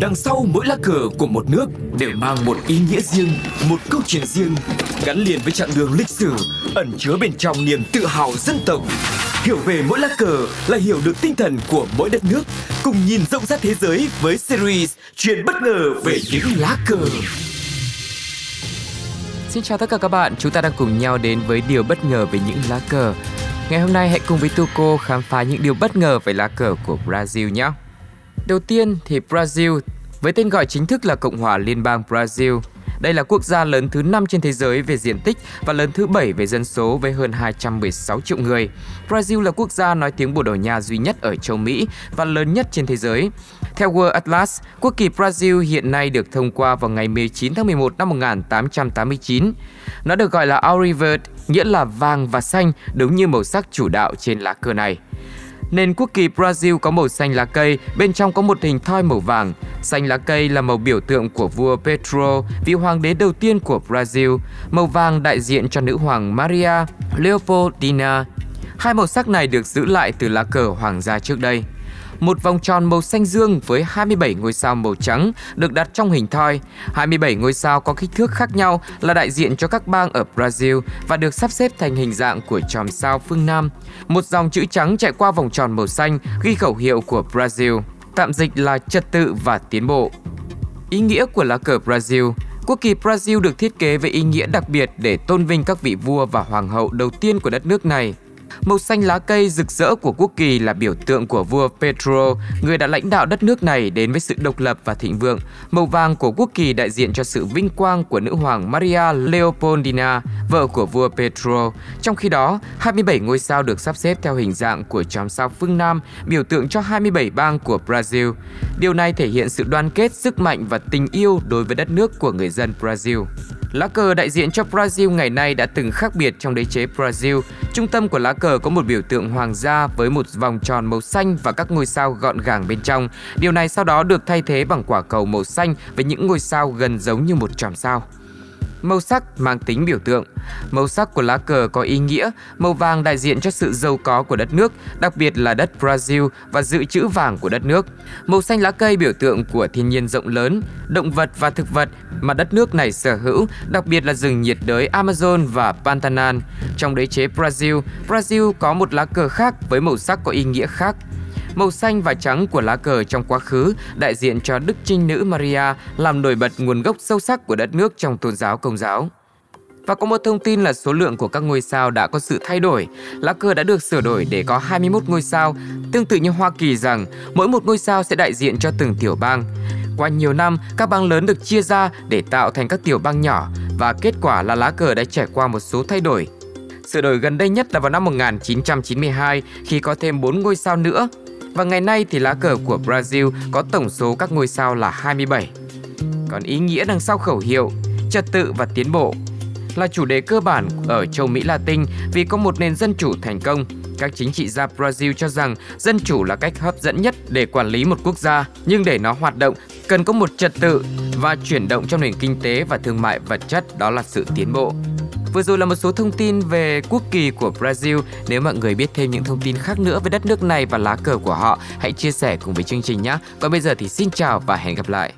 Đằng sau mỗi lá cờ của một nước đều mang một ý nghĩa riêng, một câu chuyện riêng, gắn liền với chặng đường lịch sử, ẩn chứa bên trong niềm tự hào dân tộc. Hiểu về mỗi lá cờ là hiểu được tinh thần của mỗi đất nước, cùng nhìn rộng rãi thế giới với series Chuyện bất ngờ về những lá cờ. Xin chào tất cả các bạn, chúng ta đang cùng nhau đến với điều bất ngờ về những lá cờ. Ngày hôm nay hãy cùng với Tuco khám phá những điều bất ngờ về lá cờ của Brazil nhé. Đầu tiên thì Brazil với tên gọi chính thức là Cộng hòa Liên bang Brazil. Đây là quốc gia lớn thứ 5 trên thế giới về diện tích và lớn thứ 7 về dân số với hơn 216 triệu người. Brazil là quốc gia nói tiếng Bồ Đào Nha duy nhất ở châu Mỹ và lớn nhất trên thế giới. Theo World Atlas, quốc kỳ Brazil hiện nay được thông qua vào ngày 19 tháng 11 năm 1889. Nó được gọi là Auriverde, nghĩa là vàng và xanh, đúng như màu sắc chủ đạo trên lá cờ này. Nền quốc kỳ Brazil có màu xanh lá cây, bên trong có một hình thoi màu vàng. Xanh lá cây là màu biểu tượng của vua Pedro, vị hoàng đế đầu tiên của Brazil. Màu vàng đại diện cho nữ hoàng Maria Leopoldina. Hai màu sắc này được giữ lại từ lá cờ hoàng gia trước đây một vòng tròn màu xanh dương với 27 ngôi sao màu trắng được đặt trong hình thoi. 27 ngôi sao có kích thước khác nhau là đại diện cho các bang ở Brazil và được sắp xếp thành hình dạng của chòm sao phương Nam. Một dòng chữ trắng chạy qua vòng tròn màu xanh ghi khẩu hiệu của Brazil, tạm dịch là trật tự và tiến bộ. Ý nghĩa của lá cờ Brazil Quốc kỳ Brazil được thiết kế với ý nghĩa đặc biệt để tôn vinh các vị vua và hoàng hậu đầu tiên của đất nước này. Màu xanh lá cây rực rỡ của quốc kỳ là biểu tượng của vua Pedro, người đã lãnh đạo đất nước này đến với sự độc lập và thịnh vượng. Màu vàng của quốc kỳ đại diện cho sự vinh quang của nữ hoàng Maria Leopoldina, vợ của vua Pedro. Trong khi đó, 27 ngôi sao được sắp xếp theo hình dạng của chòm sao phương Nam, biểu tượng cho 27 bang của Brazil. Điều này thể hiện sự đoàn kết, sức mạnh và tình yêu đối với đất nước của người dân Brazil. Lá cờ đại diện cho Brazil ngày nay đã từng khác biệt trong đế chế Brazil. Trung tâm của lá cờ có một biểu tượng hoàng gia với một vòng tròn màu xanh và các ngôi sao gọn gàng bên trong. Điều này sau đó được thay thế bằng quả cầu màu xanh với những ngôi sao gần giống như một chòm sao. Màu sắc mang tính biểu tượng. Màu sắc của lá cờ có ý nghĩa, màu vàng đại diện cho sự giàu có của đất nước, đặc biệt là đất Brazil và dự trữ vàng của đất nước. Màu xanh lá cây biểu tượng của thiên nhiên rộng lớn, động vật và thực vật mà đất nước này sở hữu, đặc biệt là rừng nhiệt đới Amazon và Pantanal. Trong đế chế Brazil, Brazil có một lá cờ khác với màu sắc có ý nghĩa khác. Màu xanh và trắng của lá cờ trong quá khứ đại diện cho Đức Trinh Nữ Maria làm nổi bật nguồn gốc sâu sắc của đất nước trong tôn giáo công giáo. Và có một thông tin là số lượng của các ngôi sao đã có sự thay đổi. Lá cờ đã được sửa đổi để có 21 ngôi sao, tương tự như Hoa Kỳ rằng mỗi một ngôi sao sẽ đại diện cho từng tiểu bang. Qua nhiều năm, các bang lớn được chia ra để tạo thành các tiểu bang nhỏ và kết quả là lá cờ đã trải qua một số thay đổi. Sửa đổi gần đây nhất là vào năm 1992 khi có thêm 4 ngôi sao nữa và ngày nay thì lá cờ của Brazil có tổng số các ngôi sao là 27. Còn ý nghĩa đằng sau khẩu hiệu trật tự và tiến bộ là chủ đề cơ bản ở châu Mỹ Latin vì có một nền dân chủ thành công. Các chính trị gia Brazil cho rằng dân chủ là cách hấp dẫn nhất để quản lý một quốc gia, nhưng để nó hoạt động cần có một trật tự và chuyển động trong nền kinh tế và thương mại vật chất đó là sự tiến bộ. Vừa rồi là một số thông tin về quốc kỳ của Brazil. Nếu mọi người biết thêm những thông tin khác nữa về đất nước này và lá cờ của họ, hãy chia sẻ cùng với chương trình nhé. Còn bây giờ thì xin chào và hẹn gặp lại.